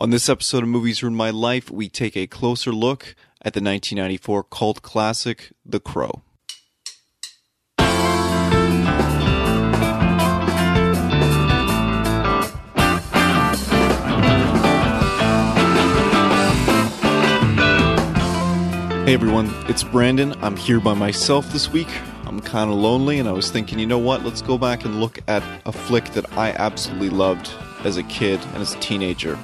On this episode of Movies Ruined My Life, we take a closer look at the 1994 cult classic, The Crow. Hey everyone, it's Brandon. I'm here by myself this week. I'm kind of lonely, and I was thinking, you know what? Let's go back and look at a flick that I absolutely loved as a kid and as a teenager.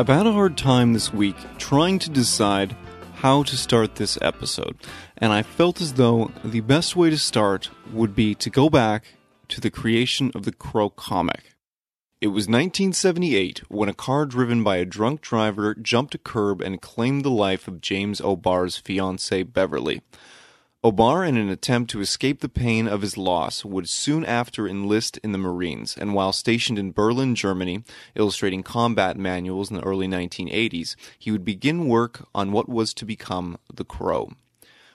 I've had a hard time this week trying to decide how to start this episode, and I felt as though the best way to start would be to go back to the creation of the Crow comic. It was 1978 when a car driven by a drunk driver jumped a curb and claimed the life of James O'Barr's fiancee Beverly. O'Barr, in an attempt to escape the pain of his loss, would soon after enlist in the Marines, and while stationed in Berlin, Germany, illustrating combat manuals in the early 1980s, he would begin work on what was to become The Crow.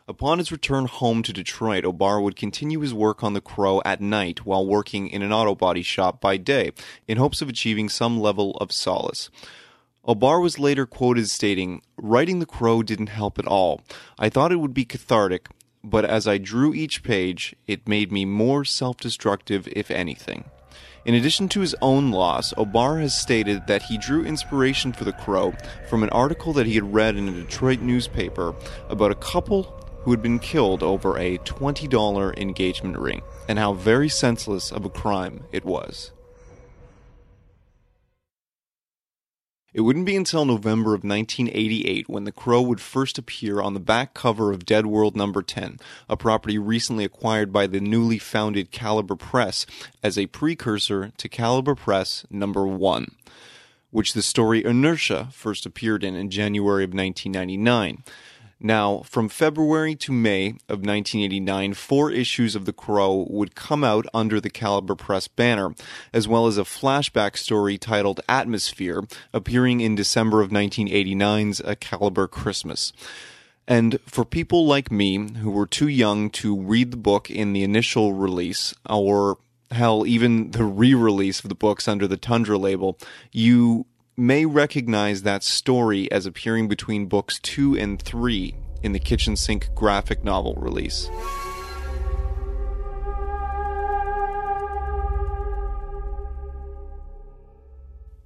Upon his return home to Detroit, O'Barr would continue his work on The Crow at night while working in an auto body shop by day, in hopes of achieving some level of solace. O'Barr was later quoted stating, Writing The Crow didn't help at all. I thought it would be cathartic, but as I drew each page, it made me more self destructive, if anything. In addition to his own loss, O'Barr has stated that he drew inspiration for The Crow from an article that he had read in a Detroit newspaper about a couple who had been killed over a $20 engagement ring, and how very senseless of a crime it was. It wouldn't be until November of 1988 when The Crow would first appear on the back cover of Deadworld Number 10, a property recently acquired by the newly founded Caliber Press as a precursor to Caliber Press Number 1, which the story Inertia first appeared in in January of 1999. Now, from February to May of 1989, four issues of The Crow would come out under the Caliber Press banner, as well as a flashback story titled Atmosphere, appearing in December of 1989's A Caliber Christmas. And for people like me who were too young to read the book in the initial release, or hell, even the re release of the books under the Tundra label, you may recognize that story as appearing between books 2 and 3 in the kitchen sink graphic novel release.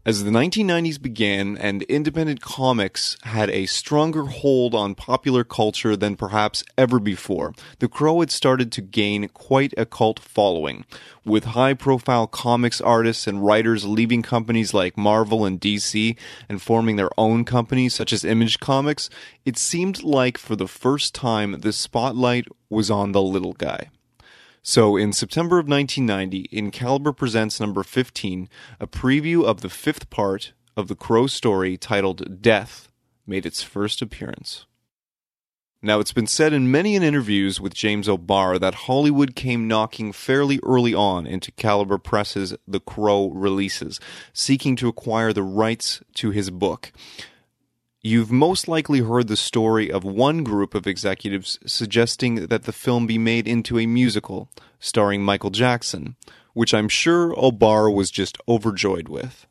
As the 1990s began and independent comics had a stronger hold on popular culture than perhaps ever before, The Crow had started to gain quite a cult following, with high profile comics artists and writers leaving companies like Marvel and DC and forming their own companies such as Image Comics. It seemed like for the first time the spotlight was on the little guy. So, in September of 1990, in Caliber Presents number 15, a preview of the fifth part of the Crow story titled Death made its first appearance. Now, it's been said in many an interviews with James O'Barr that Hollywood came knocking fairly early on into Caliber Press's The Crow releases, seeking to acquire the rights to his book. You've most likely heard the story of one group of executives suggesting that the film be made into a musical starring Michael Jackson, which I'm sure O'Barr was just overjoyed with.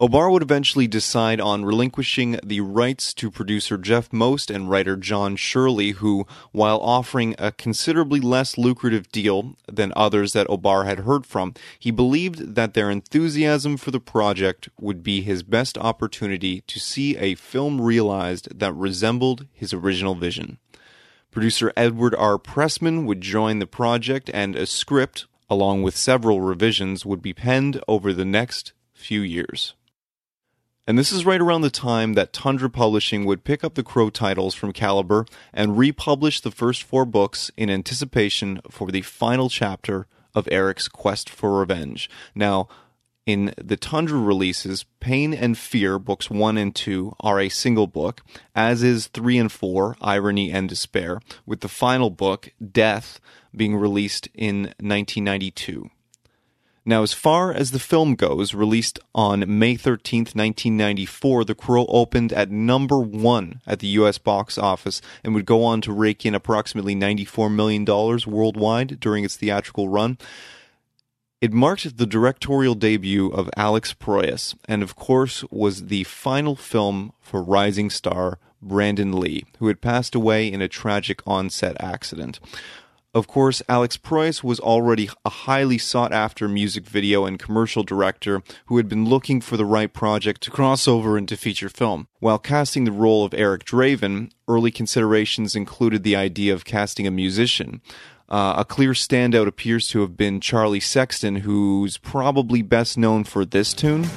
O'Barr would eventually decide on relinquishing the rights to producer Jeff Most and writer John Shirley, who, while offering a considerably less lucrative deal than others that O'Barr had heard from, he believed that their enthusiasm for the project would be his best opportunity to see a film realized that resembled his original vision. Producer Edward R. Pressman would join the project, and a script, along with several revisions, would be penned over the next few years. And this is right around the time that Tundra Publishing would pick up the Crow titles from Caliber and republish the first four books in anticipation for the final chapter of Eric's quest for revenge. Now, in the Tundra releases, Pain and Fear, books 1 and 2, are a single book, as is 3 and 4, Irony and Despair, with the final book, Death, being released in 1992. Now, as far as the film goes, released on May 13th, 1994, The Crow opened at number one at the US box office and would go on to rake in approximately $94 million worldwide during its theatrical run. It marked the directorial debut of Alex Proyas, and of course was the final film for rising star Brandon Lee, who had passed away in a tragic on-set accident. Of course, Alex Proyas was already a highly sought after music video and commercial director who had been looking for the right project to cross over into feature film. While casting the role of Eric Draven, early considerations included the idea of casting a musician. Uh, a clear standout appears to have been Charlie Sexton, who's probably best known for this tune.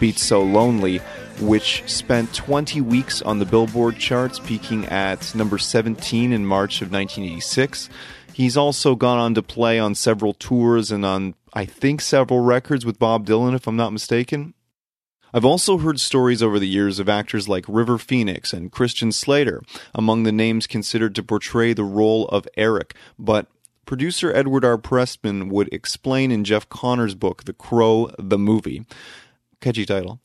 Beats So Lonely, which spent 20 weeks on the Billboard charts, peaking at number 17 in March of 1986. He's also gone on to play on several tours and on, I think, several records with Bob Dylan, if I'm not mistaken. I've also heard stories over the years of actors like River Phoenix and Christian Slater among the names considered to portray the role of Eric, but producer Edward R. Pressman would explain in Jeff Connor's book, The Crow, the Movie. Catchy title.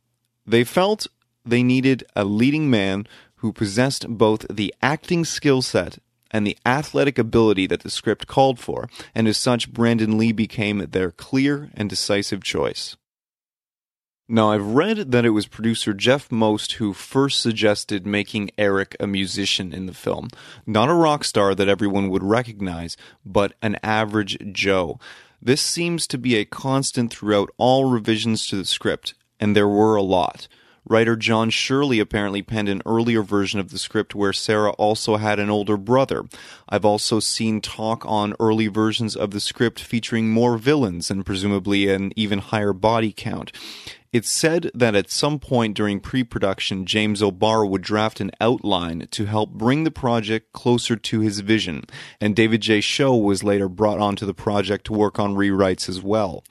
They felt they needed a leading man who possessed both the acting skill set and the athletic ability that the script called for, and as such, Brandon Lee became their clear and decisive choice. Now, I've read that it was producer Jeff Most who first suggested making Eric a musician in the film. Not a rock star that everyone would recognize, but an average Joe. This seems to be a constant throughout all revisions to the script, and there were a lot. Writer John Shirley apparently penned an earlier version of the script where Sarah also had an older brother. I've also seen talk on early versions of the script featuring more villains and presumably an even higher body count. It's said that at some point during pre production, James O'Barr would draft an outline to help bring the project closer to his vision, and David J. Schow was later brought onto the project to work on rewrites as well.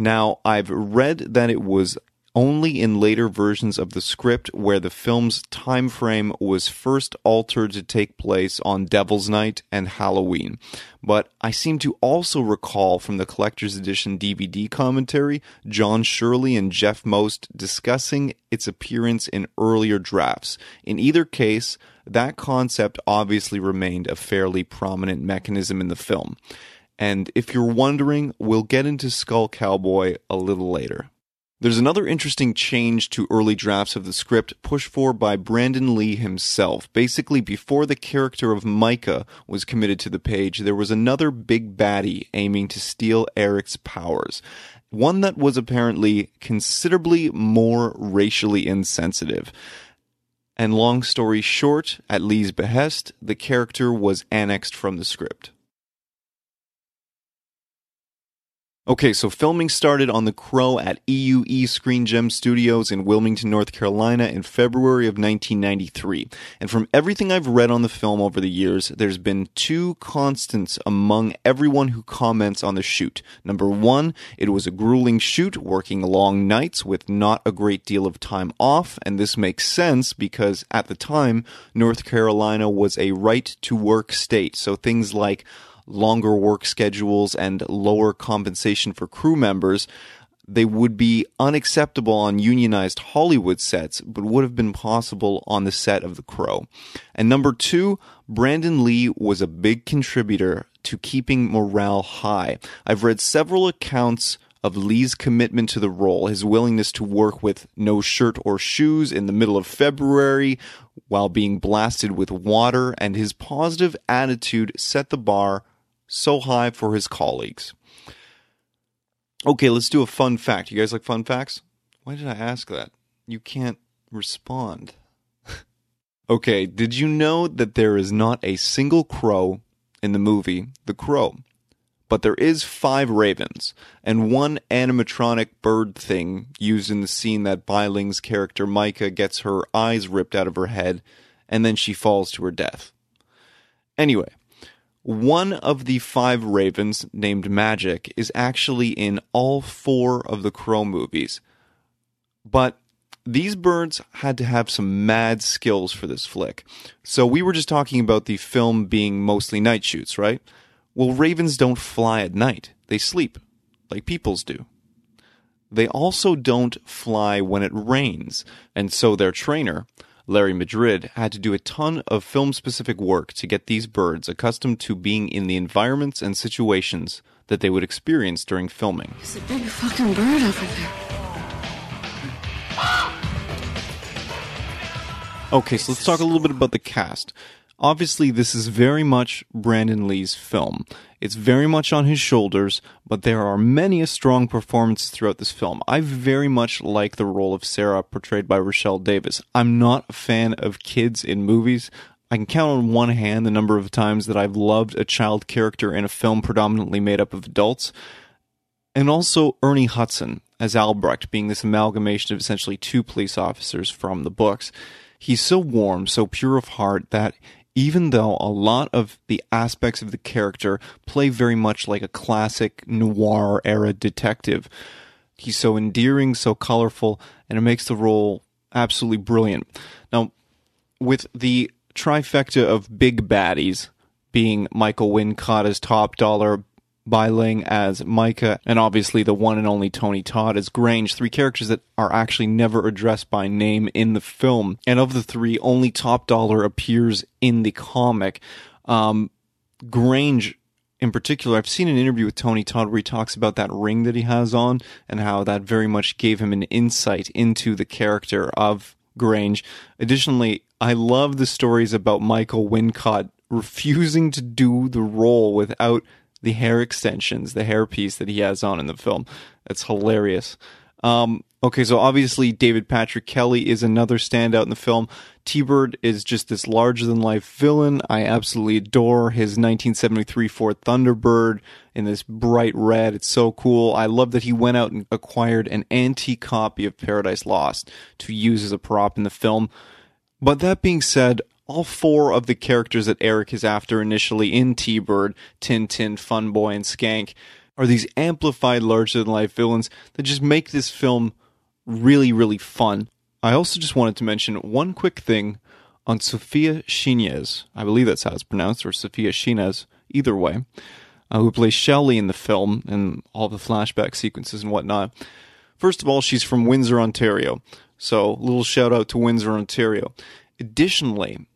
Now, I've read that it was only in later versions of the script where the film's time frame was first altered to take place on Devil's Night and Halloween. But I seem to also recall from the collector's edition DVD commentary John Shirley and Jeff Most discussing its appearance in earlier drafts. In either case, that concept obviously remained a fairly prominent mechanism in the film. And if you're wondering, we'll get into Skull Cowboy a little later. There's another interesting change to early drafts of the script pushed for by Brandon Lee himself. Basically, before the character of Micah was committed to the page, there was another big baddie aiming to steal Eric's powers. One that was apparently considerably more racially insensitive. And long story short, at Lee's behest, the character was annexed from the script. Okay, so filming started on The Crow at EUE Screen Gem Studios in Wilmington, North Carolina in February of 1993. And from everything I've read on the film over the years, there's been two constants among everyone who comments on the shoot. Number one, it was a grueling shoot, working long nights with not a great deal of time off, and this makes sense because at the time, North Carolina was a right to work state, so things like longer work schedules and lower compensation for crew members, they would be unacceptable on unionized Hollywood sets, but would have been possible on the set of The Crow. And number two, Brandon Lee was a big contributor to keeping morale high. I've read several accounts of Lee's commitment to the role, his willingness to work with no shirt or shoes in the middle of February while being blasted with water, and his positive attitude set the bar so high for his colleagues. Okay, let's do a fun fact. You guys like fun facts? Why did I ask that? You can't respond. okay, did you know that there is not a single crow in the movie The Crow? But there is five ravens and one animatronic bird thing used in the scene that Bai Ling's character Micah gets her eyes ripped out of her head and then she falls to her death. Anyway, one of the five ravens, named Magic, is actually in all four of the Crow movies. But these birds had to have some mad skills for this flick. So we were just talking about the film being mostly night shoots, right? Well, ravens don't fly at night, they sleep, like people's do. They also don't fly when it rains, and so their trainer, Larry Madrid, had to do a ton of film specific work to get these birds accustomed to being in the environments and situations that they would experience during filming. There's a big fucking bird over there. Okay, so let's talk a little bit about the cast. Obviously, this is very much Brandon Lee's film. It's very much on his shoulders, but there are many a strong performance throughout this film. I very much like the role of Sarah portrayed by Rochelle Davis. I'm not a fan of kids in movies. I can count on one hand the number of times that I've loved a child character in a film predominantly made up of adults. And also Ernie Hudson as Albrecht, being this amalgamation of essentially two police officers from the books. He's so warm, so pure of heart that even though a lot of the aspects of the character play very much like a classic noir era detective, he's so endearing, so colorful, and it makes the role absolutely brilliant. Now, with the trifecta of big baddies being Michael Wincott as top dollar, Bai Ling as Micah, and obviously the one and only Tony Todd as Grange, three characters that are actually never addressed by name in the film. And of the three, only Top Dollar appears in the comic. Um, Grange, in particular, I've seen an interview with Tony Todd where he talks about that ring that he has on and how that very much gave him an insight into the character of Grange. Additionally, I love the stories about Michael Wincott refusing to do the role without the hair extensions, the hair piece that he has on in the film. That's hilarious. Um, okay, so obviously David Patrick Kelly is another standout in the film. T-Bird is just this larger than life villain. I absolutely adore his 1973 Ford Thunderbird in this bright red. It's so cool. I love that he went out and acquired an antique copy of Paradise Lost to use as a prop in the film. But that being said, all four of the characters that Eric is after initially in T Bird, Tintin, Funboy, and Skank are these amplified larger than life villains that just make this film really, really fun. I also just wanted to mention one quick thing on Sofia Shinas. I believe that's how it's pronounced, or Sophia Shinas, either way, uh, who plays Shelley in the film and all the flashback sequences and whatnot. First of all, she's from Windsor, Ontario. So, little shout out to Windsor, Ontario. Additionally,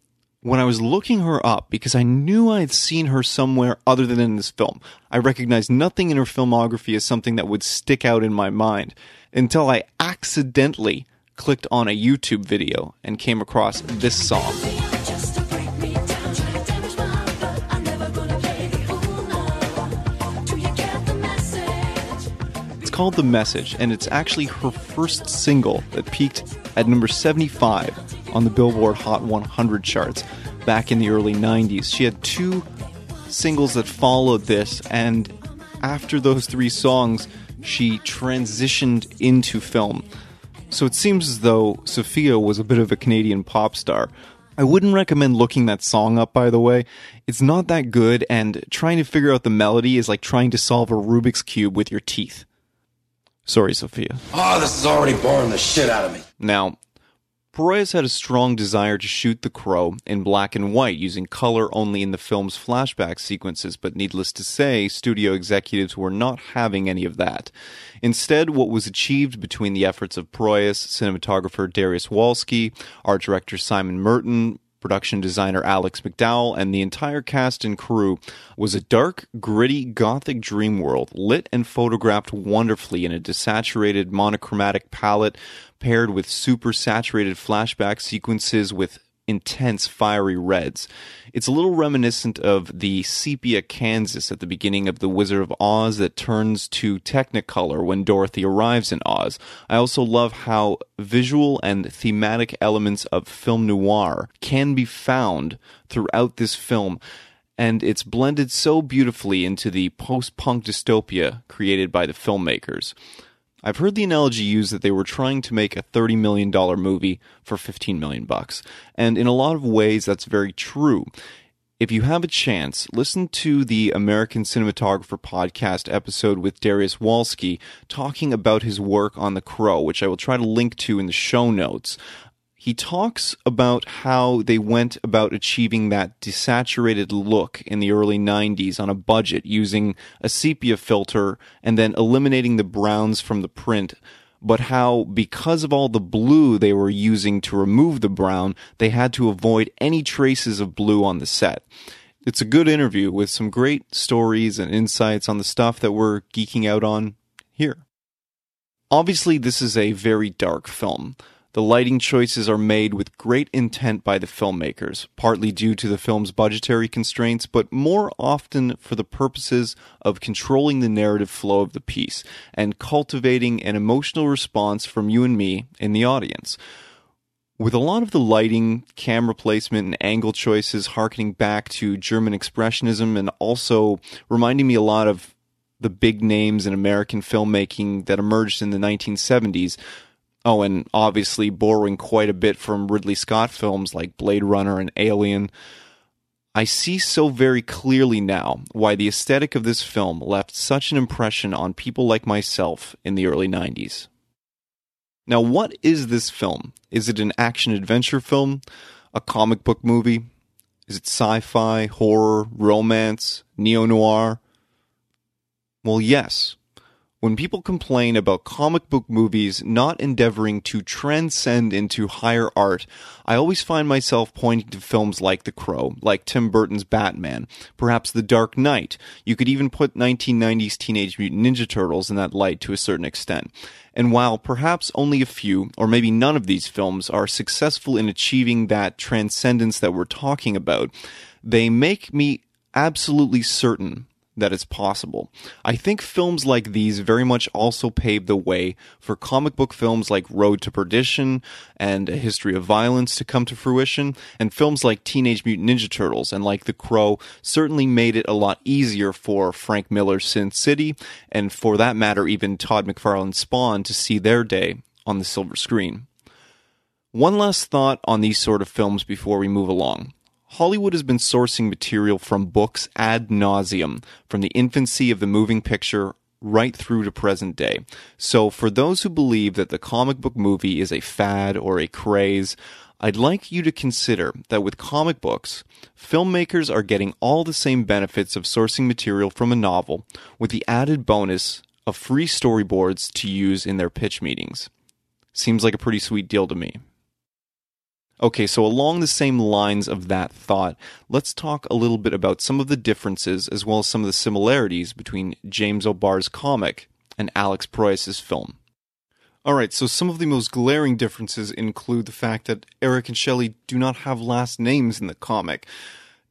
when I was looking her up because I knew I had seen her somewhere other than in this film. I recognized nothing in her filmography as something that would stick out in my mind until I accidentally clicked on a YouTube video and came across this song. It's called The Message, and it's actually her first single that peaked at number 75 on the Billboard Hot 100 charts back in the early 90s. She had two singles that followed this, and after those three songs, she transitioned into film. So it seems as though Sophia was a bit of a Canadian pop star. I wouldn't recommend looking that song up, by the way. It's not that good, and trying to figure out the melody is like trying to solve a Rubik's Cube with your teeth. Sorry, Sophia. Oh, this is already boring the shit out of me. Now, Proyas had a strong desire to shoot The Crow in black and white, using color only in the film's flashback sequences, but needless to say, studio executives were not having any of that. Instead, what was achieved between the efforts of Proyas, cinematographer Darius Wolski, art director Simon Murton, production designer Alex McDowell, and the entire cast and crew was a dark, gritty, gothic dream world, lit and photographed wonderfully in a desaturated monochromatic palette paired with super saturated flashback sequences with intense fiery reds. It's a little reminiscent of the sepia Kansas at the beginning of The Wizard of Oz that turns to Technicolor when Dorothy arrives in Oz. I also love how visual and thematic elements of film noir can be found throughout this film. And it's blended so beautifully into the post punk dystopia created by the filmmakers. I've heard the analogy used that they were trying to make a $30 million movie for 15 million bucks. And in a lot of ways, that's very true. If you have a chance, listen to the American Cinematographer podcast episode with Darius Wolski talking about his work on The Crow, which I will try to link to in the show notes he talks about how they went about achieving that desaturated look in the early 90s on a budget using a sepia filter and then eliminating the browns from the print but how because of all the blue they were using to remove the brown, they had to avoid any traces of blue on the set. It's a good interview with some great stories and insights on the stuff that we're geeking out on here. Obviously, this is a very dark film. The lighting choices are made with great intent by the filmmakers, partly due to the film's budgetary constraints, but more often for the purposes of controlling the narrative flow of the piece and cultivating an emotional response from you and me in the audience. With a lot of the lighting, camera placement, and angle choices harkening back to German Expressionism and also reminding me a lot of the big names in American filmmaking that emerged in the 1970s, Oh, and obviously borrowing quite a bit from Ridley Scott films like Blade Runner and Alien. I see so very clearly now why the aesthetic of this film left such an impression on people like myself in the early 90s. Now, what is this film? Is it an action adventure film? A comic book movie? Is it sci fi, horror, romance, neo noir? Well, yes. When people complain about comic book movies not endeavoring to transcend into higher art, I always find myself pointing to films like The Crow, like Tim Burton's Batman, perhaps The Dark Knight. You could even put 1990s Teenage Mutant Ninja Turtles in that light to a certain extent. And while perhaps only a few, or maybe none of these films are successful in achieving that transcendence that we're talking about, they make me absolutely certain that it's possible. I think films like these very much also paved the way for comic book films like Road to Perdition and A History of Violence to come to fruition, and films like Teenage Mutant Ninja Turtles and like The Crow certainly made it a lot easier for Frank Miller's Sin City, and for that matter, even Todd McFarlane's Spawn to see their day on the silver screen. One last thought on these sort of films before we move along. Hollywood has been sourcing material from books ad nauseum, from the infancy of the moving picture right through to present day. So, for those who believe that the comic book movie is a fad or a craze, I'd like you to consider that with comic books, filmmakers are getting all the same benefits of sourcing material from a novel, with the added bonus of free storyboards to use in their pitch meetings. Seems like a pretty sweet deal to me. Okay, so along the same lines of that thought, let's talk a little bit about some of the differences as well as some of the similarities between James O'Barr's comic and Alex Proyas's film. Alright, so some of the most glaring differences include the fact that Eric and Shelley do not have last names in the comic.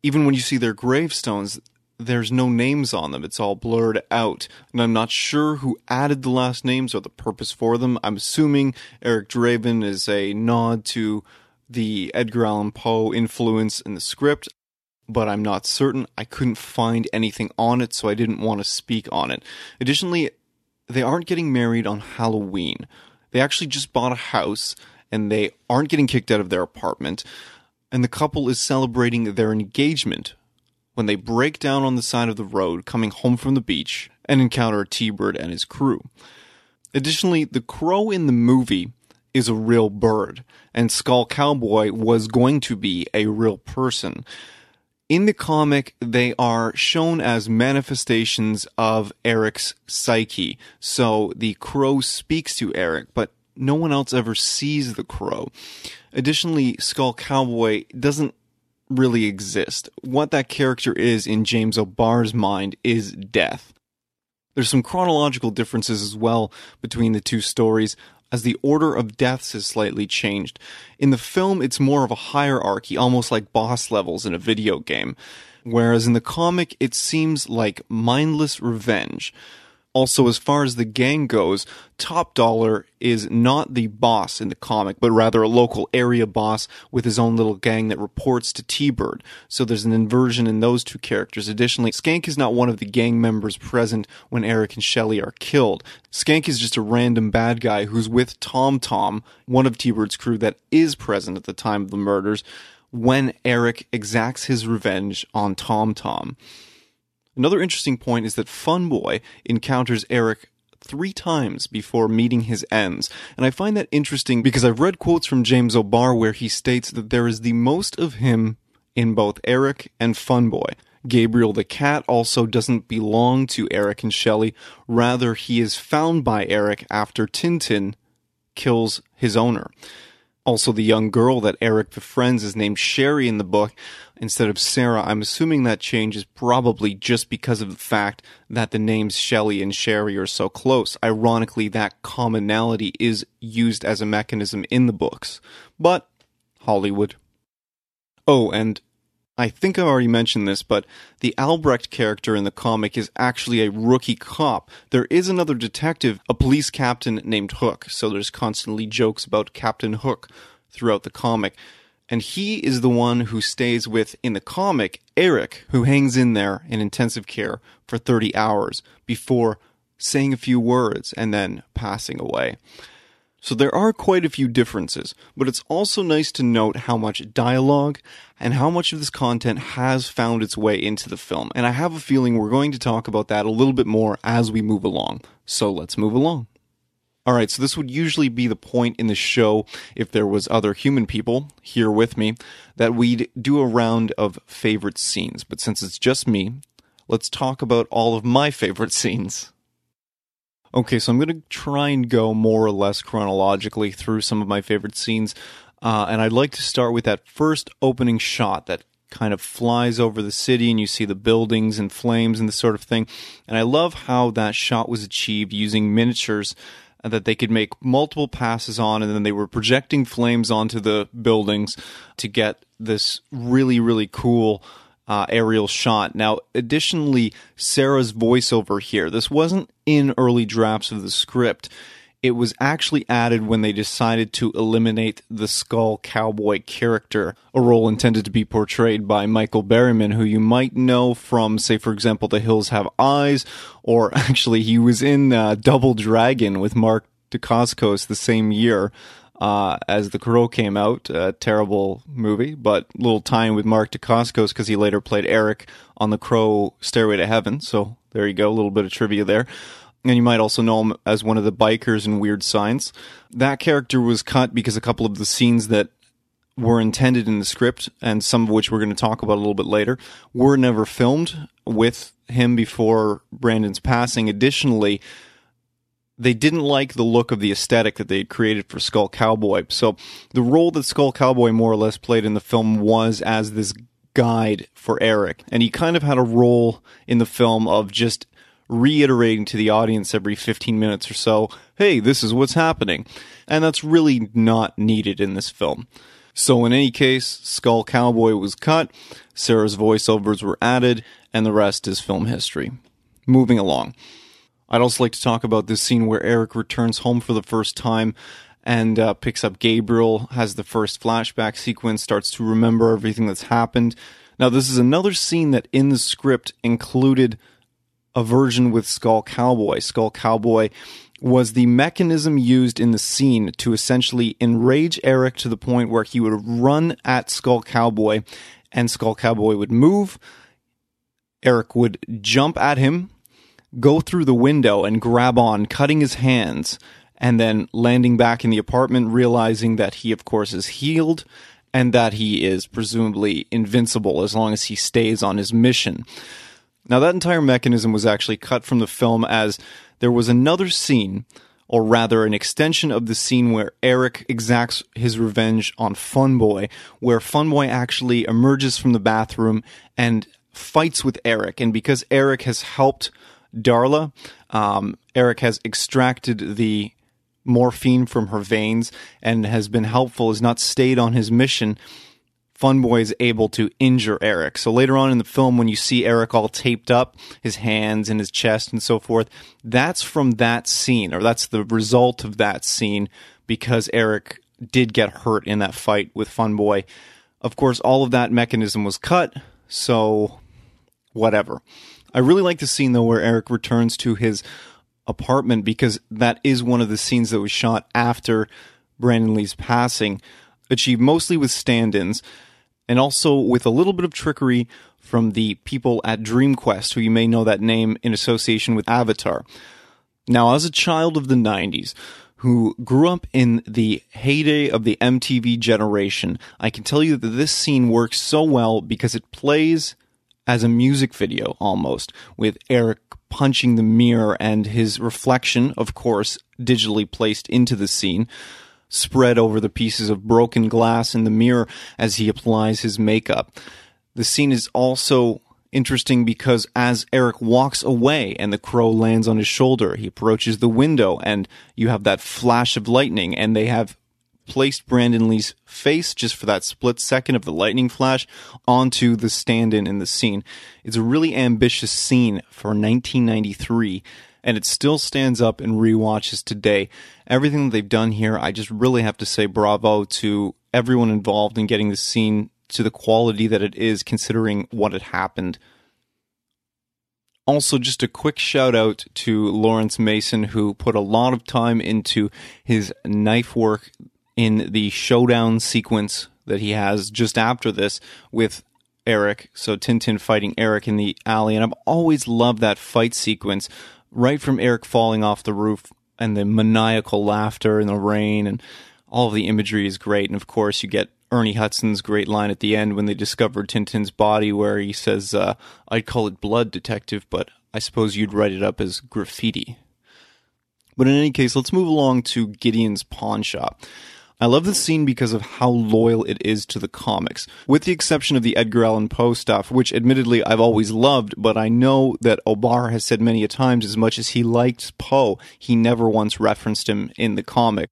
Even when you see their gravestones, there's no names on them. It's all blurred out. And I'm not sure who added the last names or the purpose for them. I'm assuming Eric Draven is a nod to the Edgar Allan Poe influence in the script, but I'm not certain. I couldn't find anything on it, so I didn't want to speak on it. Additionally, they aren't getting married on Halloween. They actually just bought a house and they aren't getting kicked out of their apartment. And the couple is celebrating their engagement when they break down on the side of the road coming home from the beach and encounter T Bird and his crew. Additionally, the crow in the movie is a real bird, and Skull Cowboy was going to be a real person. In the comic, they are shown as manifestations of Eric's psyche. So the crow speaks to Eric, but no one else ever sees the crow. Additionally, Skull Cowboy doesn't really exist. What that character is in James O'Barr's mind is death. There's some chronological differences as well between the two stories as the order of deaths has slightly changed. In the film, it's more of a hierarchy, almost like boss levels in a video game. Whereas in the comic, it seems like mindless revenge. Also, as far as the gang goes, Top Dollar is not the boss in the comic, but rather a local area boss with his own little gang that reports to T-Bird. So there's an inversion in those two characters. Additionally, Skank is not one of the gang members present when Eric and Shelley are killed. Skank is just a random bad guy who's with Tom Tom, one of T-Bird's crew that is present at the time of the murders, when Eric exacts his revenge on Tom Tom. Another interesting point is that Funboy encounters Eric three times before meeting his ends. And I find that interesting because I've read quotes from James O'Barr where he states that there is the most of him in both Eric and Funboy. Gabriel the cat also doesn't belong to Eric and Shelley. Rather, he is found by Eric after Tintin kills his owner. Also, the young girl that Eric befriends is named Sherry in the book instead of Sarah. I'm assuming that change is probably just because of the fact that the names Shelley and Sherry are so close. Ironically, that commonality is used as a mechanism in the books. But, Hollywood. Oh, and I think I already mentioned this, but the Albrecht character in the comic is actually a rookie cop. There is another detective, a police captain named Hook, so there's constantly jokes about Captain Hook throughout the comic. And he is the one who stays with, in the comic, Eric, who hangs in there in intensive care for 30 hours before saying a few words and then passing away. So there are quite a few differences, but it's also nice to note how much dialogue and how much of this content has found its way into the film. And I have a feeling we're going to talk about that a little bit more as we move along. So let's move along. All right, so this would usually be the point in the show if there was other human people here with me that we'd do a round of favorite scenes. But since it's just me, let's talk about all of my favorite scenes. Okay, so I'm going to try and go more or less chronologically through some of my favorite scenes. Uh, and I'd like to start with that first opening shot that kind of flies over the city and you see the buildings and flames and this sort of thing. And I love how that shot was achieved using miniatures that they could make multiple passes on and then they were projecting flames onto the buildings to get this really, really cool uh, aerial shot. Now, additionally, Sarah's voiceover here, this wasn't in early drafts of the script. It was actually added when they decided to eliminate the Skull Cowboy character, a role intended to be portrayed by Michael Berryman, who you might know from, say, for example, The Hills Have Eyes, or actually he was in uh, Double Dragon with Mark Dacascos the same year uh, as The Crow came out. A terrible movie, but little time with Mark Dacascos because he later played Eric on The Crow Stairway to Heaven. So there you go, a little bit of trivia there. And you might also know him as one of the bikers in Weird Science. That character was cut because a couple of the scenes that were intended in the script, and some of which we're going to talk about a little bit later, were never filmed with him before Brandon's passing. Additionally, they didn't like the look of the aesthetic that they had created for Skull Cowboy. So the role that Skull Cowboy more or less played in the film was as this guide for Eric. And he kind of had a role in the film of just reiterating to the audience every 15 minutes or so, hey, this is what's happening. And that's really not needed in this film. So, in any case, Skull Cowboy was cut, Sarah's voiceovers were added, and the rest is film history. Moving along. I'd also like to talk about this scene where Eric returns home for the first time and uh, picks up Gabriel, has the first flashback sequence, starts to remember everything that's happened. Now, this is another scene that in the script included a version with Skull Cowboy. Skull Cowboy was the mechanism used in the scene to essentially enrage Eric to the point where he would run at Skull Cowboy and Skull Cowboy would move. Eric would jump at him, go through the window and grab on, cutting his hands, and then landing back in the apartment, realizing that he, of course, is healed and that he is presumably invincible as long as he stays on his mission. Now, that entire mechanism was actually cut from the film as there was another scene, or rather an extension of the scene where Eric exacts his revenge on Funboy, where Funboy actually emerges from the bathroom and fights with Eric. And because Eric has helped Darla, um, Eric has extracted the morphine from her veins and has been helpful, has not stayed on his mission Funboy is able to injure Eric. So later on in the film, when you see Eric all taped up, his hands and his chest and so forth, that's from that scene, or that's the result of that scene because Eric did get hurt in that fight with Funboy. Of course, all of that mechanism was cut, so whatever. I really like the scene though where Eric returns to his apartment because that is one of the scenes that was shot after Brandon Lee's passing, achieved mostly with stand ins and also with a little bit of trickery from the people at DreamQuest, who you may know that name in association with Avatar. Now, as a child of the 90s, who grew up in the heyday of the MTV generation, I can tell you that this scene works so well because it plays as a music video almost, with Eric punching the mirror and his reflection, of course, digitally placed into the scene, spread over the pieces of broken glass in the mirror as he applies his makeup. The scene is also interesting because as Eric walks away and the crow lands on his shoulder, he approaches the window and you have that flash of lightning and they have placed Brandon Lee's face just for that split second of the lightning flash onto the stand in in the scene. It's a really ambitious scene for 1993 and it still stands up in rewatches today. Everything that they've done here, I just really have to say bravo to everyone involved in getting the scene to the quality that it is considering what had happened. Also, just a quick shout out to Lawrence Mason, who put a lot of time into his knife work in the showdown sequence that he has just after this with Eric. So, Tintin fighting Eric in the alley. And I've always loved that fight sequence, right from Eric falling off the roof and the maniacal laughter and the rain and all of the imagery is great. And of course, you get Ernie Hudson's great line at the end when they discover Tintin's body, where he says, uh, I'd call it blood, detective, but I suppose you'd write it up as graffiti. But in any case, let's move along to Gideon's pawn shop. I love this scene because of how loyal it is to the comics, with the exception of the Edgar Allan Poe stuff, which admittedly I've always loved, but I know that O'Barr has said many a times as much as he liked Poe, he never once referenced him in the comic.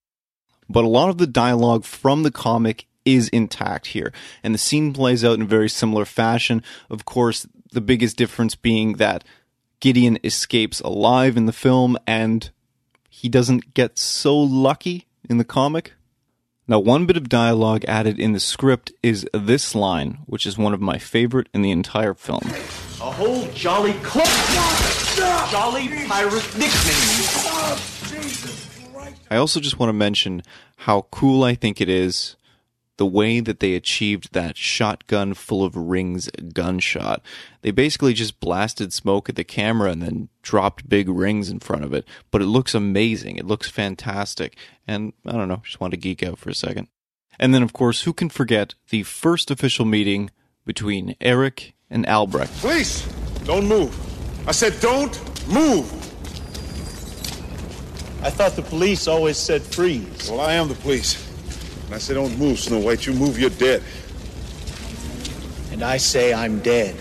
But a lot of the dialogue from the comic is intact here. And the scene plays out in a very similar fashion. Of course, the biggest difference being that Gideon escapes alive in the film and he doesn't get so lucky in the comic. Now, one bit of dialogue added in the script is this line, which is one of my favorite in the entire film. A whole jolly club. Jolly pirate nickname. I also just want to mention how cool I think it is the way that they achieved that shotgun full of rings gunshot. They basically just blasted smoke at the camera and then dropped big rings in front of it. But it looks amazing. It looks fantastic. And I don't know, just want to geek out for a second. And then, of course, who can forget the first official meeting between Eric and Albrecht? Police, don't move. I said don't move. I thought the police always said freeze. Well, I am the police. And I say don't move, Snow White. You move, you're dead. And I say I'm dead.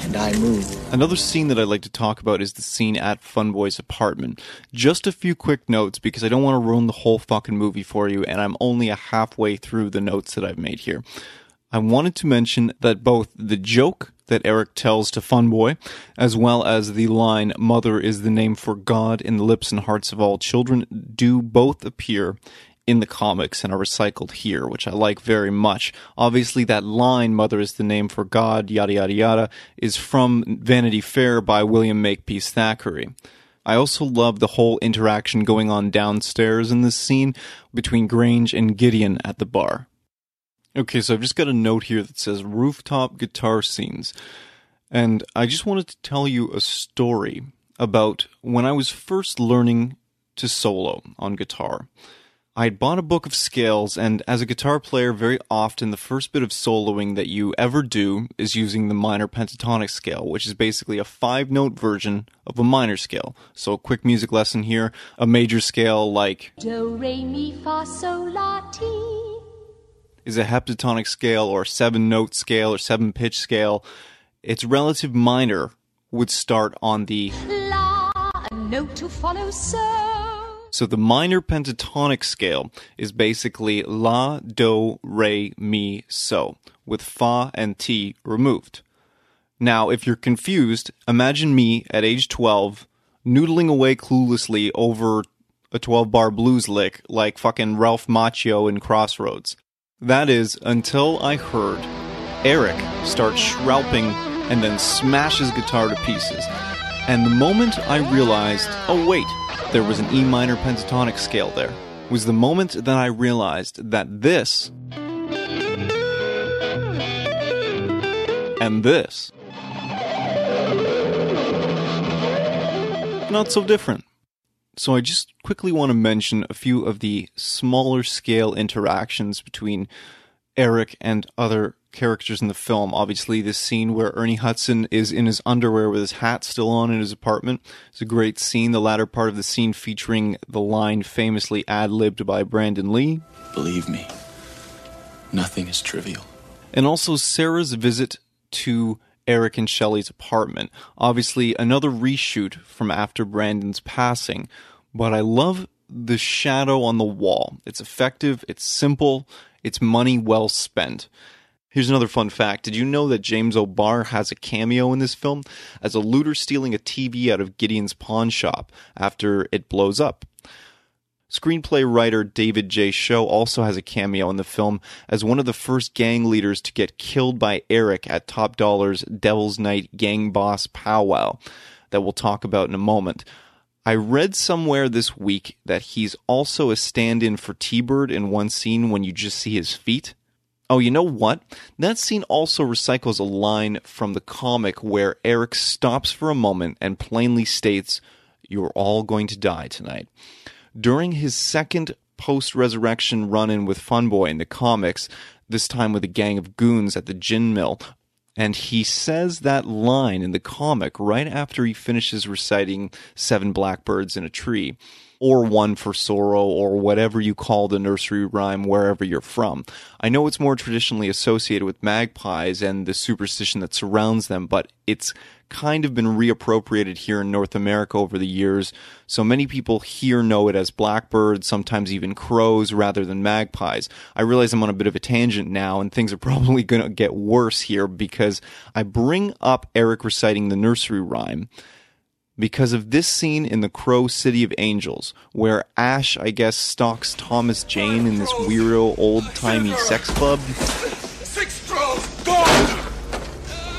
And I move. Another scene that I'd like to talk about is the scene at Funboy's apartment. Just a few quick notes because I don't want to ruin the whole fucking movie for you, and I'm only a halfway through the notes that I've made here. I wanted to mention that both the joke that Eric tells to Funboy, as well as the line, Mother is the name for God in the lips and hearts of all children, do both appear in the comics and are recycled here, which I like very much. Obviously, that line, Mother is the name for God, yada yada yada, is from Vanity Fair by William Makepeace Thackeray. I also love the whole interaction going on downstairs in this scene between Grange and Gideon at the bar. Okay, so I've just got a note here that says rooftop guitar scenes. And I just wanted to tell you a story about when I was first learning to solo on guitar. I had bought a book of scales, and as a guitar player, very often the first bit of soloing that you ever do is using the minor pentatonic scale, which is basically a five note version of a minor scale. So, a quick music lesson here a major scale like Do, re, mi, fa, sol, la, ti. is a heptatonic scale or seven note scale or seven pitch scale. Its relative minor would start on the La, a note to follow, so. So the minor pentatonic scale is basically La, Do, Re, Mi, So, with Fa and Ti removed. Now, if you're confused, imagine me at age 12 noodling away cluelessly over a 12 bar blues lick like fucking Ralph Macchio in Crossroads. That is until I heard Eric start shrouping and then smash his guitar to pieces. And the moment I realized, oh wait, there was an E minor pentatonic scale there, was the moment that I realized that this and this not so different. So I just quickly want to mention a few of the smaller scale interactions between Eric and other characters in the film. Obviously, this scene where Ernie Hudson is in his underwear with his hat still on in his apartment is a great scene. The latter part of the scene featuring the line famously ad libbed by Brandon Lee. Believe me, nothing is trivial. And also Sarah's visit to Eric and Shelley's apartment. Obviously, another reshoot from after Brandon's passing, but I love the shadow on the wall. It's effective, it's simple, it's money well spent. Here's another fun fact. Did you know that James O'Barr has a cameo in this film as a looter stealing a TV out of Gideon's pawn shop after it blows up? Screenplay writer David J. Schow also has a cameo in the film as one of the first gang leaders to get killed by Eric at Top Dollar's Devil's Night gang boss powwow that we'll talk about in a moment. I read somewhere this week that he's also a stand in for T Bird in one scene when you just see his feet. Oh, you know what? That scene also recycles a line from the comic where Eric stops for a moment and plainly states, You're all going to die tonight. During his second post resurrection run in with Funboy in the comics, this time with a gang of goons at the gin mill, and he says that line in the comic right after he finishes reciting Seven Blackbirds in a Tree, or One for Sorrow, or whatever you call the nursery rhyme wherever you're from. I know it's more traditionally associated with magpies and the superstition that surrounds them, but it's kind of been reappropriated here in North America over the years. So many people here know it as blackbirds, sometimes even crows rather than magpies. I realize I'm on a bit of a tangent now and things are probably going to get worse here because I bring up Eric reciting the nursery rhyme because of this scene in the Crow City of Angels, where Ash, I guess, stalks Thomas Jane in this weirdo old timey sex club. Six crows gone!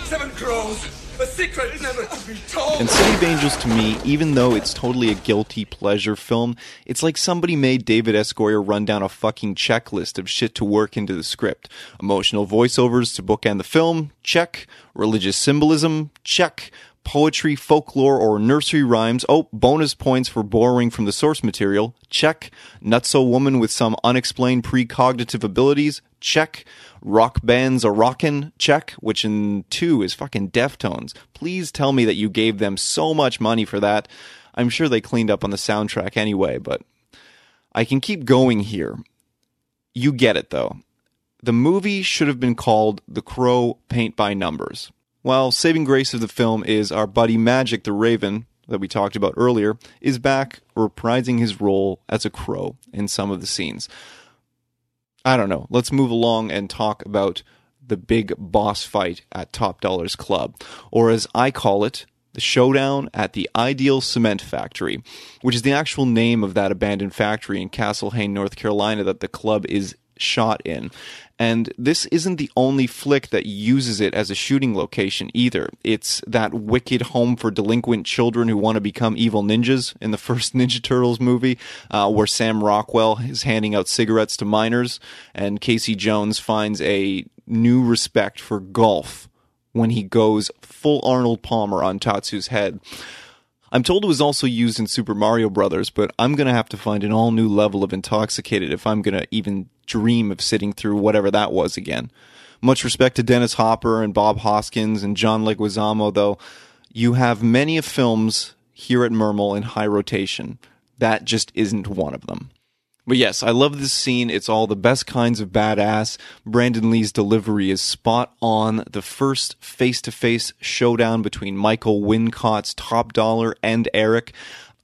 Seven crows! A secret never to be told! And City of Angels to me, even though it's totally a guilty pleasure film, it's like somebody made David S. Goyer run down a fucking checklist of shit to work into the script. Emotional voiceovers to bookend the film, check. Religious symbolism, check poetry, folklore, or nursery rhymes. Oh, bonus points for borrowing from the source material. Check. Nutso woman with some unexplained precognitive abilities. Check. Rock bands are rockin'. Check. Which in two is fucking Deftones. Please tell me that you gave them so much money for that. I'm sure they cleaned up on the soundtrack anyway, but I can keep going here. You get it though. The movie should have been called The Crow Paint by Numbers. While saving grace of the film is our buddy Magic the Raven that we talked about earlier is back reprising his role as a crow in some of the scenes. I don't know. Let's move along and talk about the big boss fight at Top Dollar's Club, or as I call it, the showdown at the Ideal Cement Factory, which is the actual name of that abandoned factory in Castle Hayne, North Carolina, that the club is shot in. And this isn't the only flick that uses it as a shooting location either. It's that wicked home for delinquent children who want to become evil ninjas in the first Ninja Turtles movie, uh, where Sam Rockwell is handing out cigarettes to minors, and Casey Jones finds a new respect for golf when he goes full Arnold Palmer on Tatsu's head. I'm told it was also used in Super Mario Brothers, but I'm going to have to find an all new level of intoxicated if I'm going to even dream of sitting through whatever that was again. Much respect to Dennis Hopper and Bob Hoskins and John Leguizamo, though. You have many of films here at Mermal in high rotation. That just isn't one of them. But yes, I love this scene. It's all the best kinds of badass. Brandon Lee's delivery is spot on. The first face to face showdown between Michael Wincott's top dollar and Eric.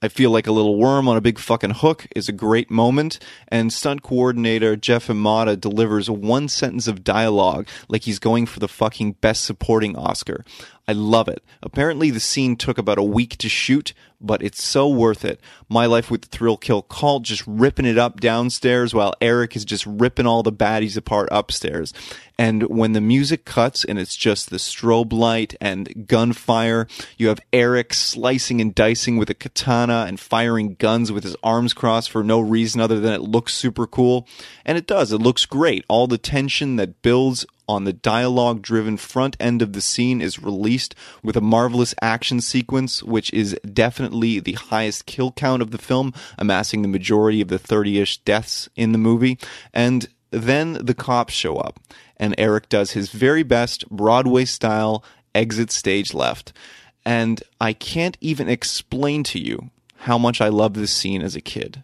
I feel like a little worm on a big fucking hook is a great moment, and stunt coordinator Jeff Imada delivers one sentence of dialogue like he's going for the fucking best supporting Oscar. I love it. Apparently, the scene took about a week to shoot, but it's so worth it. My Life with the Thrill Kill Cult just ripping it up downstairs while Eric is just ripping all the baddies apart upstairs. And when the music cuts and it's just the strobe light and gunfire, you have Eric slicing and dicing with a katana and firing guns with his arms crossed for no reason other than it looks super cool. And it does. It looks great. All the tension that builds on the dialogue driven front end of the scene is released with a marvelous action sequence, which is definitely the highest kill count of the film, amassing the majority of the 30 ish deaths in the movie. And then the cops show up. and Eric does his very best Broadway style exit stage left. And I can't even explain to you how much I loved this scene as a kid.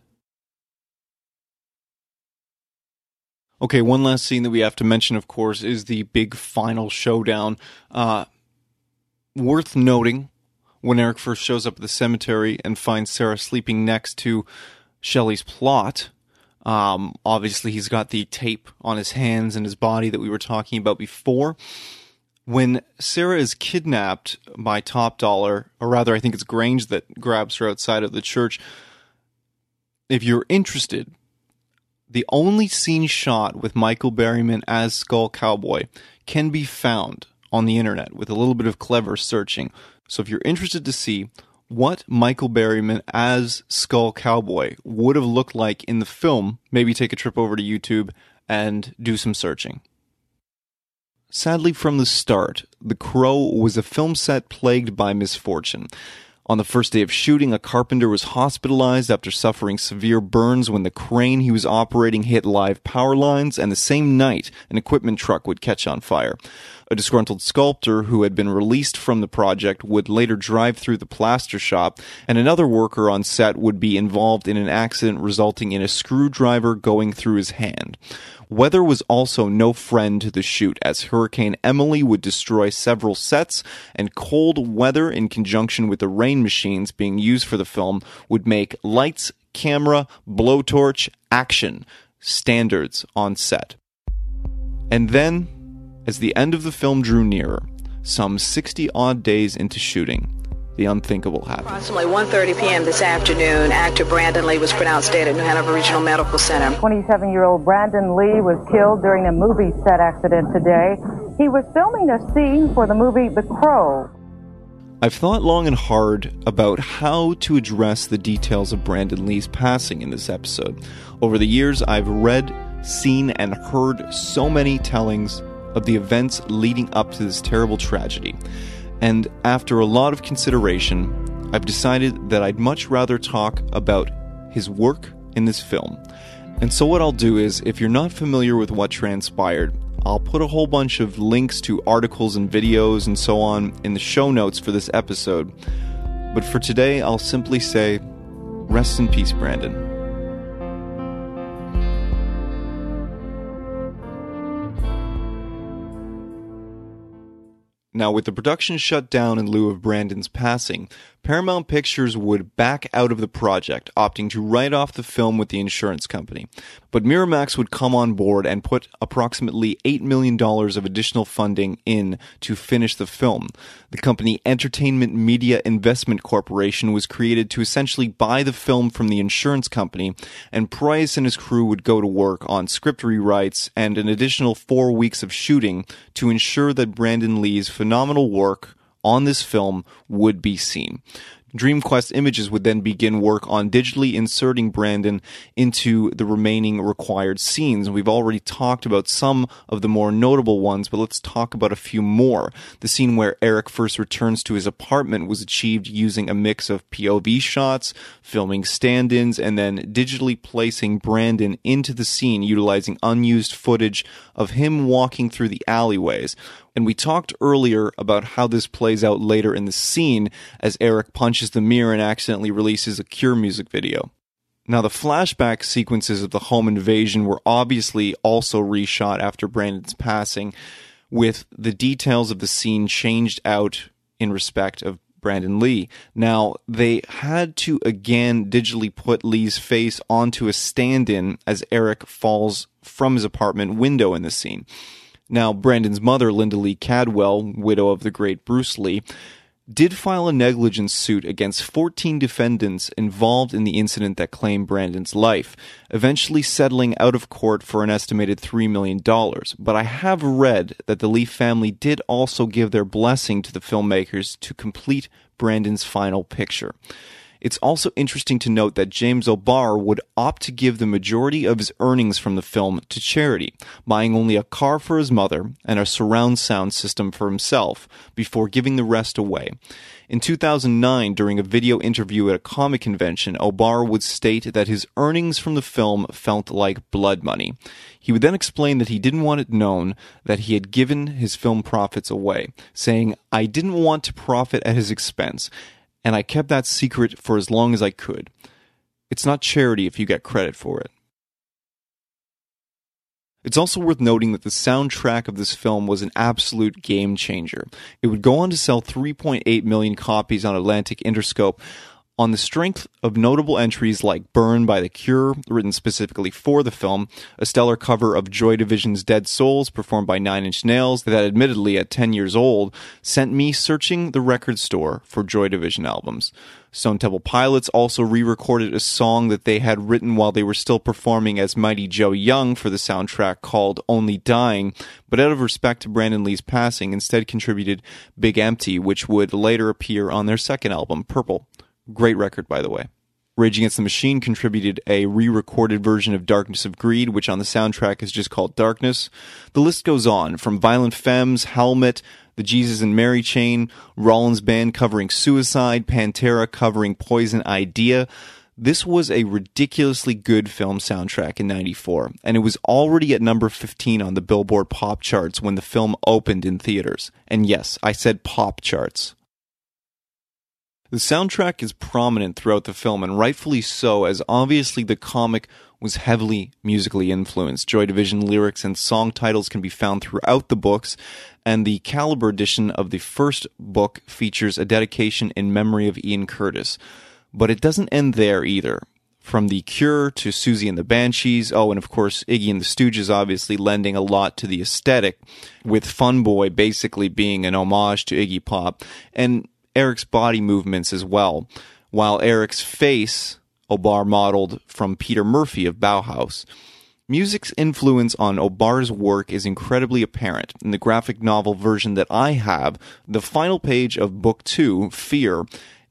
Okay, one last scene that we have to mention, of course, is the big final showdown. Uh, worth noting when Eric first shows up at the cemetery and finds Sarah sleeping next to Shelley's plot. Um, obviously, he's got the tape on his hands and his body that we were talking about before. When Sarah is kidnapped by Top Dollar, or rather, I think it's Grange that grabs her outside of the church. If you're interested, the only scene shot with Michael Berryman as Skull Cowboy can be found on the internet with a little bit of clever searching. So if you're interested to see what Michael Berryman as Skull Cowboy would have looked like in the film, maybe take a trip over to YouTube and do some searching. Sadly, from the start, The Crow was a film set plagued by misfortune. On the first day of shooting, a carpenter was hospitalized after suffering severe burns when the crane he was operating hit live power lines, and the same night, an equipment truck would catch on fire. A disgruntled sculptor who had been released from the project would later drive through the plaster shop, and another worker on set would be involved in an accident resulting in a screwdriver going through his hand. Weather was also no friend to the shoot, as Hurricane Emily would destroy several sets, and cold weather in conjunction with the rain machines being used for the film would make lights, camera, blowtorch, action standards on set. And then, as the end of the film drew nearer, some 60 odd days into shooting, the unthinkable happened. Approximately 1.30 p.m. this afternoon, actor Brandon Lee was pronounced dead at New Hanover Regional Medical Center. 27-year-old Brandon Lee was killed during a movie set accident today. He was filming a scene for the movie The Crow. I've thought long and hard about how to address the details of Brandon Lee's passing in this episode. Over the years, I've read, seen, and heard so many tellings of the events leading up to this terrible tragedy. And after a lot of consideration, I've decided that I'd much rather talk about his work in this film. And so, what I'll do is, if you're not familiar with what transpired, I'll put a whole bunch of links to articles and videos and so on in the show notes for this episode. But for today, I'll simply say, rest in peace, Brandon. Now, with the production shut down in lieu of Brandon's passing, Paramount Pictures would back out of the project, opting to write off the film with the insurance company. But Miramax would come on board and put approximately $8 million of additional funding in to finish the film. The company Entertainment Media Investment Corporation was created to essentially buy the film from the insurance company, and Price and his crew would go to work on script rewrites and an additional four weeks of shooting to ensure that Brandon Lee's phenomenal work on this film would be seen. DreamQuest Images would then begin work on digitally inserting Brandon into the remaining required scenes. We've already talked about some of the more notable ones, but let's talk about a few more. The scene where Eric first returns to his apartment was achieved using a mix of POV shots, filming stand ins, and then digitally placing Brandon into the scene utilizing unused footage of him walking through the alleyways. And we talked earlier about how this plays out later in the scene as Eric punches the mirror and accidentally releases a Cure music video. Now, the flashback sequences of the home invasion were obviously also reshot after Brandon's passing, with the details of the scene changed out in respect of Brandon Lee. Now, they had to again digitally put Lee's face onto a stand in as Eric falls from his apartment window in the scene. Now, Brandon's mother, Linda Lee Cadwell, widow of the great Bruce Lee, did file a negligence suit against 14 defendants involved in the incident that claimed Brandon's life, eventually settling out of court for an estimated $3 million. But I have read that the Lee family did also give their blessing to the filmmakers to complete Brandon's final picture. It's also interesting to note that James O'Barr would opt to give the majority of his earnings from the film to charity, buying only a car for his mother and a surround sound system for himself before giving the rest away. In 2009, during a video interview at a comic convention, O'Barr would state that his earnings from the film felt like blood money. He would then explain that he didn't want it known that he had given his film profits away, saying, I didn't want to profit at his expense, and I kept that secret for as long as I could. It's not charity if you get credit for it. It's also worth noting that the soundtrack of this film was an absolute game changer. It would go on to sell 3.8 million copies on Atlantic Interscope on the strength of notable entries like Burn by The Cure, written specifically for the film, a stellar cover of Joy Division's Dead Souls, performed by Nine Inch Nails, that admittedly at 10 years old sent me searching the record store for Joy Division albums. Stone Temple Pilots also re recorded a song that they had written while they were still performing as Mighty Joe Young for the soundtrack called Only Dying, but out of respect to Brandon Lee's passing, instead contributed Big Empty, which would later appear on their second album, Purple. Great record, by the way. Rage Against the Machine contributed a re recorded version of Darkness of Greed, which on the soundtrack is just called Darkness. The list goes on from Violent Femmes, Helmet, the Jesus and Mary chain, Rollins Band covering Suicide, Pantera covering Poison Idea. This was a ridiculously good film soundtrack in 94, and it was already at number 15 on the Billboard pop charts when the film opened in theaters. And yes, I said pop charts. The soundtrack is prominent throughout the film, and rightfully so, as obviously the comic was heavily musically influenced. Joy Division lyrics and song titles can be found throughout the books, and the Caliber edition of the first book features a dedication in memory of Ian Curtis. But it doesn't end there either. From The Cure to Siouxsie and the Banshees, oh, and of course, Iggy and the Stooges obviously lending a lot to the aesthetic, with Fun Boy basically being an homage to Iggy Pop. And Eric's body movements as well, while Eric's face, O'Barr modeled from Peter Murphy of Bauhaus. Music's influence on O'Barr's work is incredibly apparent. In the graphic novel version that I have, the final page of Book 2, Fear,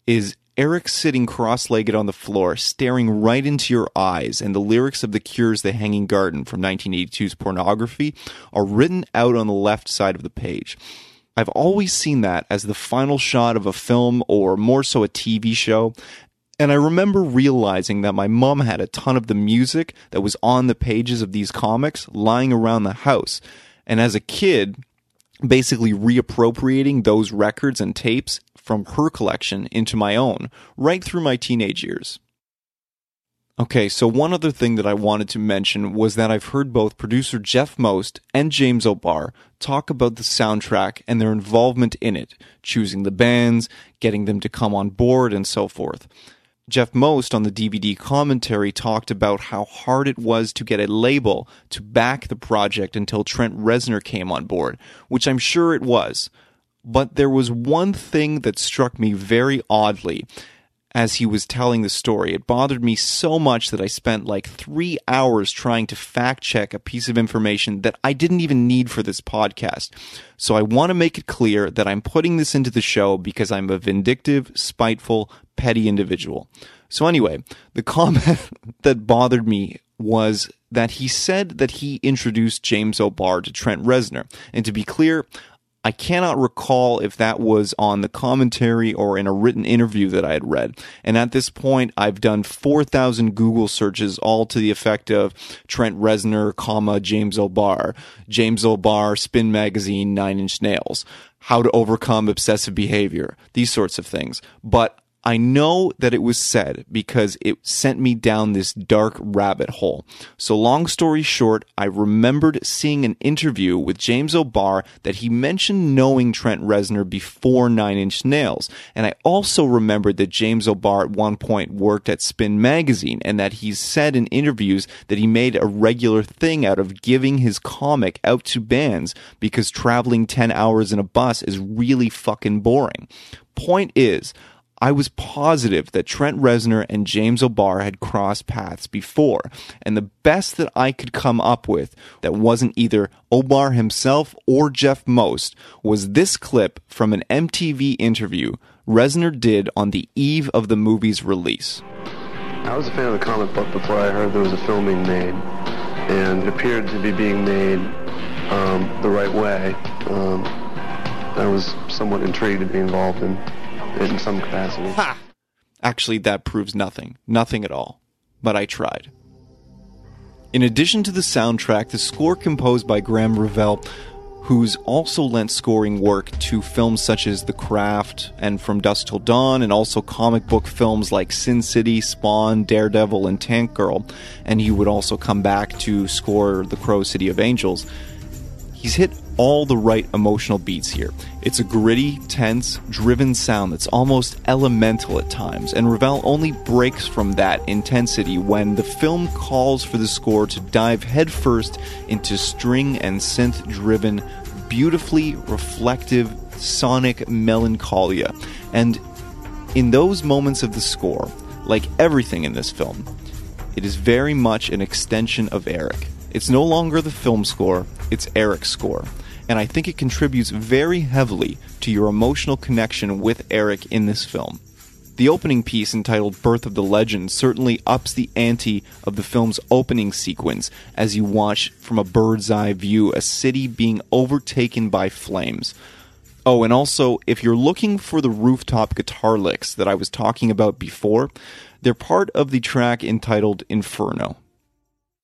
is Eric sitting cross legged on the floor, staring right into your eyes, and the lyrics of The Cure's The Hanging Garden from 1982's Pornography are written out on the left side of the page. I've always seen that as the final shot of a film or more so a TV show. And I remember realizing that my mom had a ton of the music that was on the pages of these comics lying around the house. And as a kid, basically reappropriating those records and tapes from her collection into my own right through my teenage years. Okay, so one other thing that I wanted to mention was that I've heard both producer Jeff Most and James O'Barr talk about the soundtrack and their involvement in it, choosing the bands, getting them to come on board, and so forth. Jeff Most on the DVD commentary talked about how hard it was to get a label to back the project until Trent Reznor came on board, which I'm sure it was. But there was one thing that struck me very oddly as he was telling the story. It bothered me so much that I spent like three hours trying to fact check a piece of information that I didn't even need for this podcast. So I want to make it clear that I'm putting this into the show because I'm a vindictive, spiteful, petty individual. So anyway, the comment that bothered me was that he said that he introduced James O'Barr to Trent Reznor. And to be clear, I cannot recall if that was on the commentary or in a written interview that I had read. And at this point, I've done 4,000 Google searches, all to the effect of Trent Reznor, comma, James O'Barr, James O'Barr, Spin Magazine, Nine Inch Nails, how to overcome obsessive behavior, these sorts of things. But I know that it was said because it sent me down this dark rabbit hole. So, long story short, I remembered seeing an interview with James O'Barr that he mentioned knowing Trent Reznor before Nine Inch Nails. And I also remembered that James O'Barr at one point worked at Spin Magazine and that he's said in interviews that he made a regular thing out of giving his comic out to bands because traveling 10 hours in a bus is really fucking boring. Point is, I was positive that Trent Reznor and James O'Barr had crossed paths before, and the best that I could come up with that wasn't either O'Barr himself or Jeff Most was this clip from an MTV interview Reznor did on the eve of the movie's release. I was a fan of the comic book before I heard there was a film being made, and it appeared to be being made um, the right way. Um, I was somewhat intrigued to be involved in in some capacity. Ha! Actually, that proves nothing. Nothing at all. But I tried. In addition to the soundtrack, the score composed by Graeme Revell, who's also lent scoring work to films such as The Craft and From Dusk Till Dawn, and also comic book films like Sin City, Spawn, Daredevil, and Tank Girl, and he would also come back to score The Crow City of Angels. He's hit all the right emotional beats here. It's a gritty, tense, driven sound that's almost elemental at times, and Revell only breaks from that intensity when the film calls for the score to dive headfirst into string and synth driven, beautifully reflective sonic melancholia. And in those moments of the score, like everything in this film, it is very much an extension of Eric. It's no longer the film score, it's Eric's score. And I think it contributes very heavily to your emotional connection with Eric in this film. The opening piece, entitled Birth of the Legend, certainly ups the ante of the film's opening sequence as you watch from a bird's eye view a city being overtaken by flames. Oh, and also, if you're looking for the rooftop guitar licks that I was talking about before, they're part of the track entitled Inferno.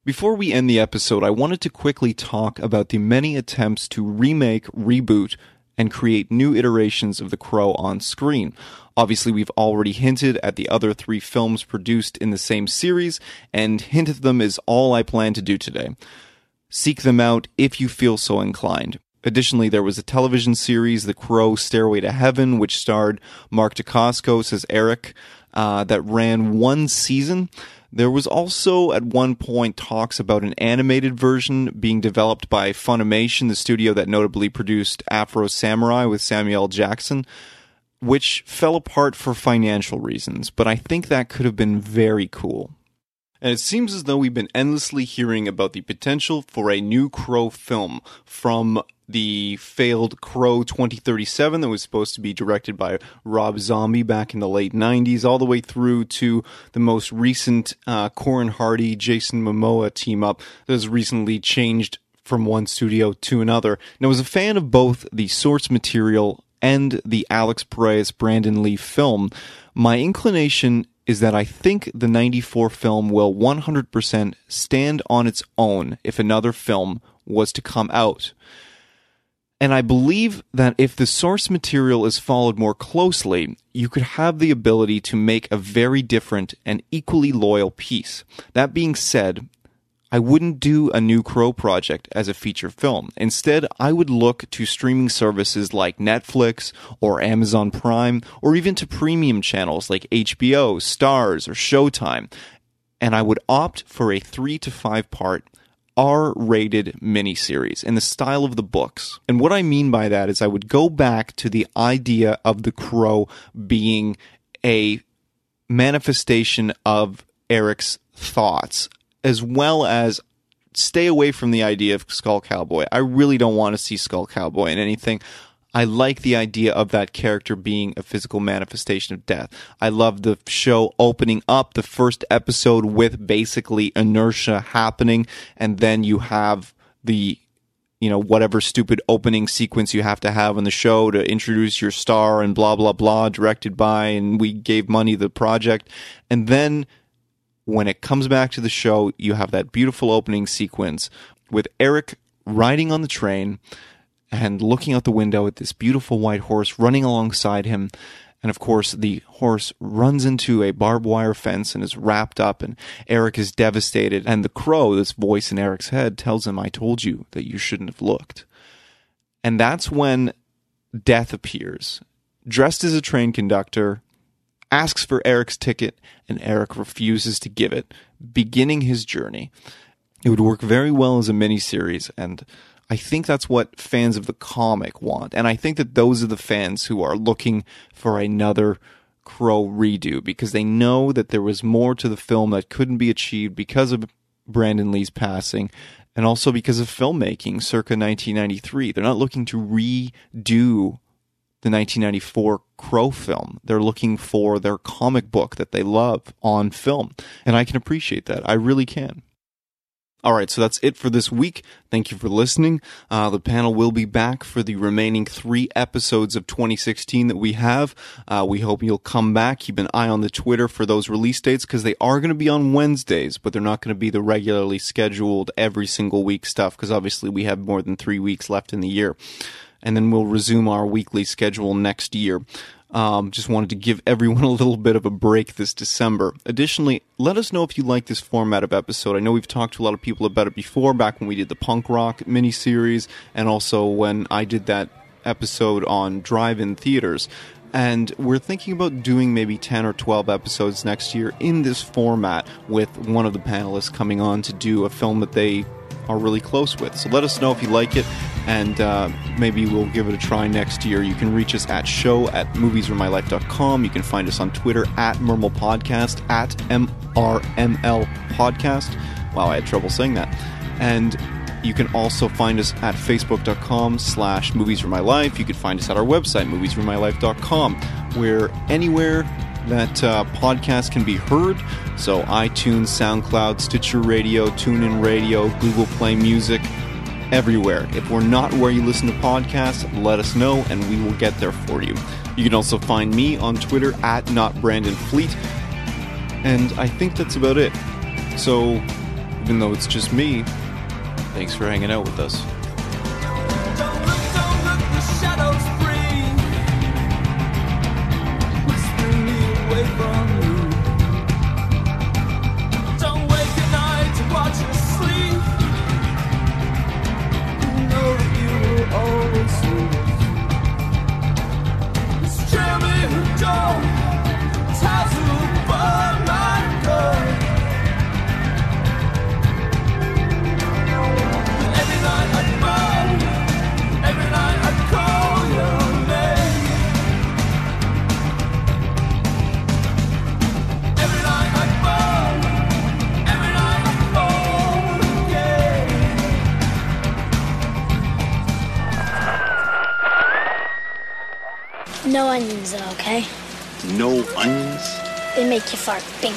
Before we end the episode, I wanted to quickly talk about the many attempts to remake, reboot, and create new iterations of The Crow on screen. Obviously, we've already hinted at the other three films produced in the same series, and hint at them is all I plan to do today. Seek them out if you feel so inclined. Additionally, there was a television series, The Crow Stairway to Heaven, which starred Mark Dacascos as Eric, uh, that ran one season. There was also at one point talks about an animated version being developed by Funimation, the studio that notably produced Afro Samurai with Samuel Jackson, which fell apart for financial reasons, but I think that could have been very cool. And it seems as though we've been endlessly hearing about the potential for a new Crow film from the failed Crow 2037 that was supposed to be directed by Rob Zombie back in the late 90s, all the way through to the most recent uh, Corin Hardy, Jason Momoa team up that has recently changed from one studio to another. And I was a fan of both the source material and the Alex Proyas Brandon Lee film. My inclination is that I think the 94 film will 100% stand on its own if another film was to come out. And I believe that if the source material is followed more closely, you could have the ability to make a very different and equally loyal piece. That being said, I wouldn't do a new Crow project as a feature film. Instead, I would look to streaming services like Netflix or Amazon Prime, or even to premium channels like HBO, Starz, or Showtime. And I would opt for a three to five part R rated miniseries in the style of the books. And what I mean by that is I would go back to the idea of the crow being a manifestation of Eric's thoughts, as well as stay away from the idea of Skull Cowboy. I really don't want to see Skull Cowboy in anything. I like the idea of that character being a physical manifestation of death. I love the show opening up the first episode with basically inertia happening, and then you have the you know whatever stupid opening sequence you have to have in the show to introduce your star and blah blah blah directed by and we gave money the project and then when it comes back to the show you have that beautiful opening sequence with Eric riding on the train and looking out the window at this beautiful white horse running alongside him. And of course, the horse runs into a barbed wire fence and is wrapped up, and Eric is devastated. And the crow, this voice in Eric's head, tells him, I told you that you shouldn't have looked. And that's when death appears, dressed as a train conductor, asks for Eric's ticket, and Eric refuses to give it, beginning his journey. It would work very well as a miniseries, and I think that's what fans of the comic want. And I think that those are the fans who are looking for another Crow redo because they know that there was more to the film that couldn't be achieved because of Brandon Lee's passing and also because of filmmaking circa 1993. They're not looking to redo the 1994 Crow film. They're looking for their comic book that they love on film. And I can appreciate that. I really can. All right, so that's it for this week. Thank you for listening. Uh, the panel will be back for the remaining three episodes of 2016 that we have. Uh, we hope you'll come back. Keep an eye on the Twitter for those release dates because they are going to be on Wednesdays, but they're not going to be the regularly scheduled every single week stuff because obviously we have more than three weeks left in the year. And then we'll resume our weekly schedule next year. Um, just wanted to give everyone a little bit of a break this December. Additionally, let us know if you like this format of episode. I know we've talked to a lot of people about it before, back when we did the punk rock miniseries, and also when I did that episode on drive-in theaters. And we're thinking about doing maybe 10 or 12 episodes next year in this format with one of the panelists coming on to do a film that they are really close with. So let us know if you like it, and uh, maybe we'll give it a try next year. You can reach us at show at moviesaremylife.com. You can find us on Twitter at Mermal Podcast, at MRML Podcast. Wow, I had trouble saying that. And you can also find us at facebook.com slash movies for my life. You can find us at our website, moviesformylife.com, where anywhere that uh, podcast can be heard. So iTunes, SoundCloud, Stitcher Radio, TuneIn Radio, Google Play Music, everywhere. If we're not where you listen to podcasts, let us know and we will get there for you. You can also find me on Twitter at not Brandon Fleet. And I think that's about it. So, even though it's just me, thanks for hanging out with us. No onions,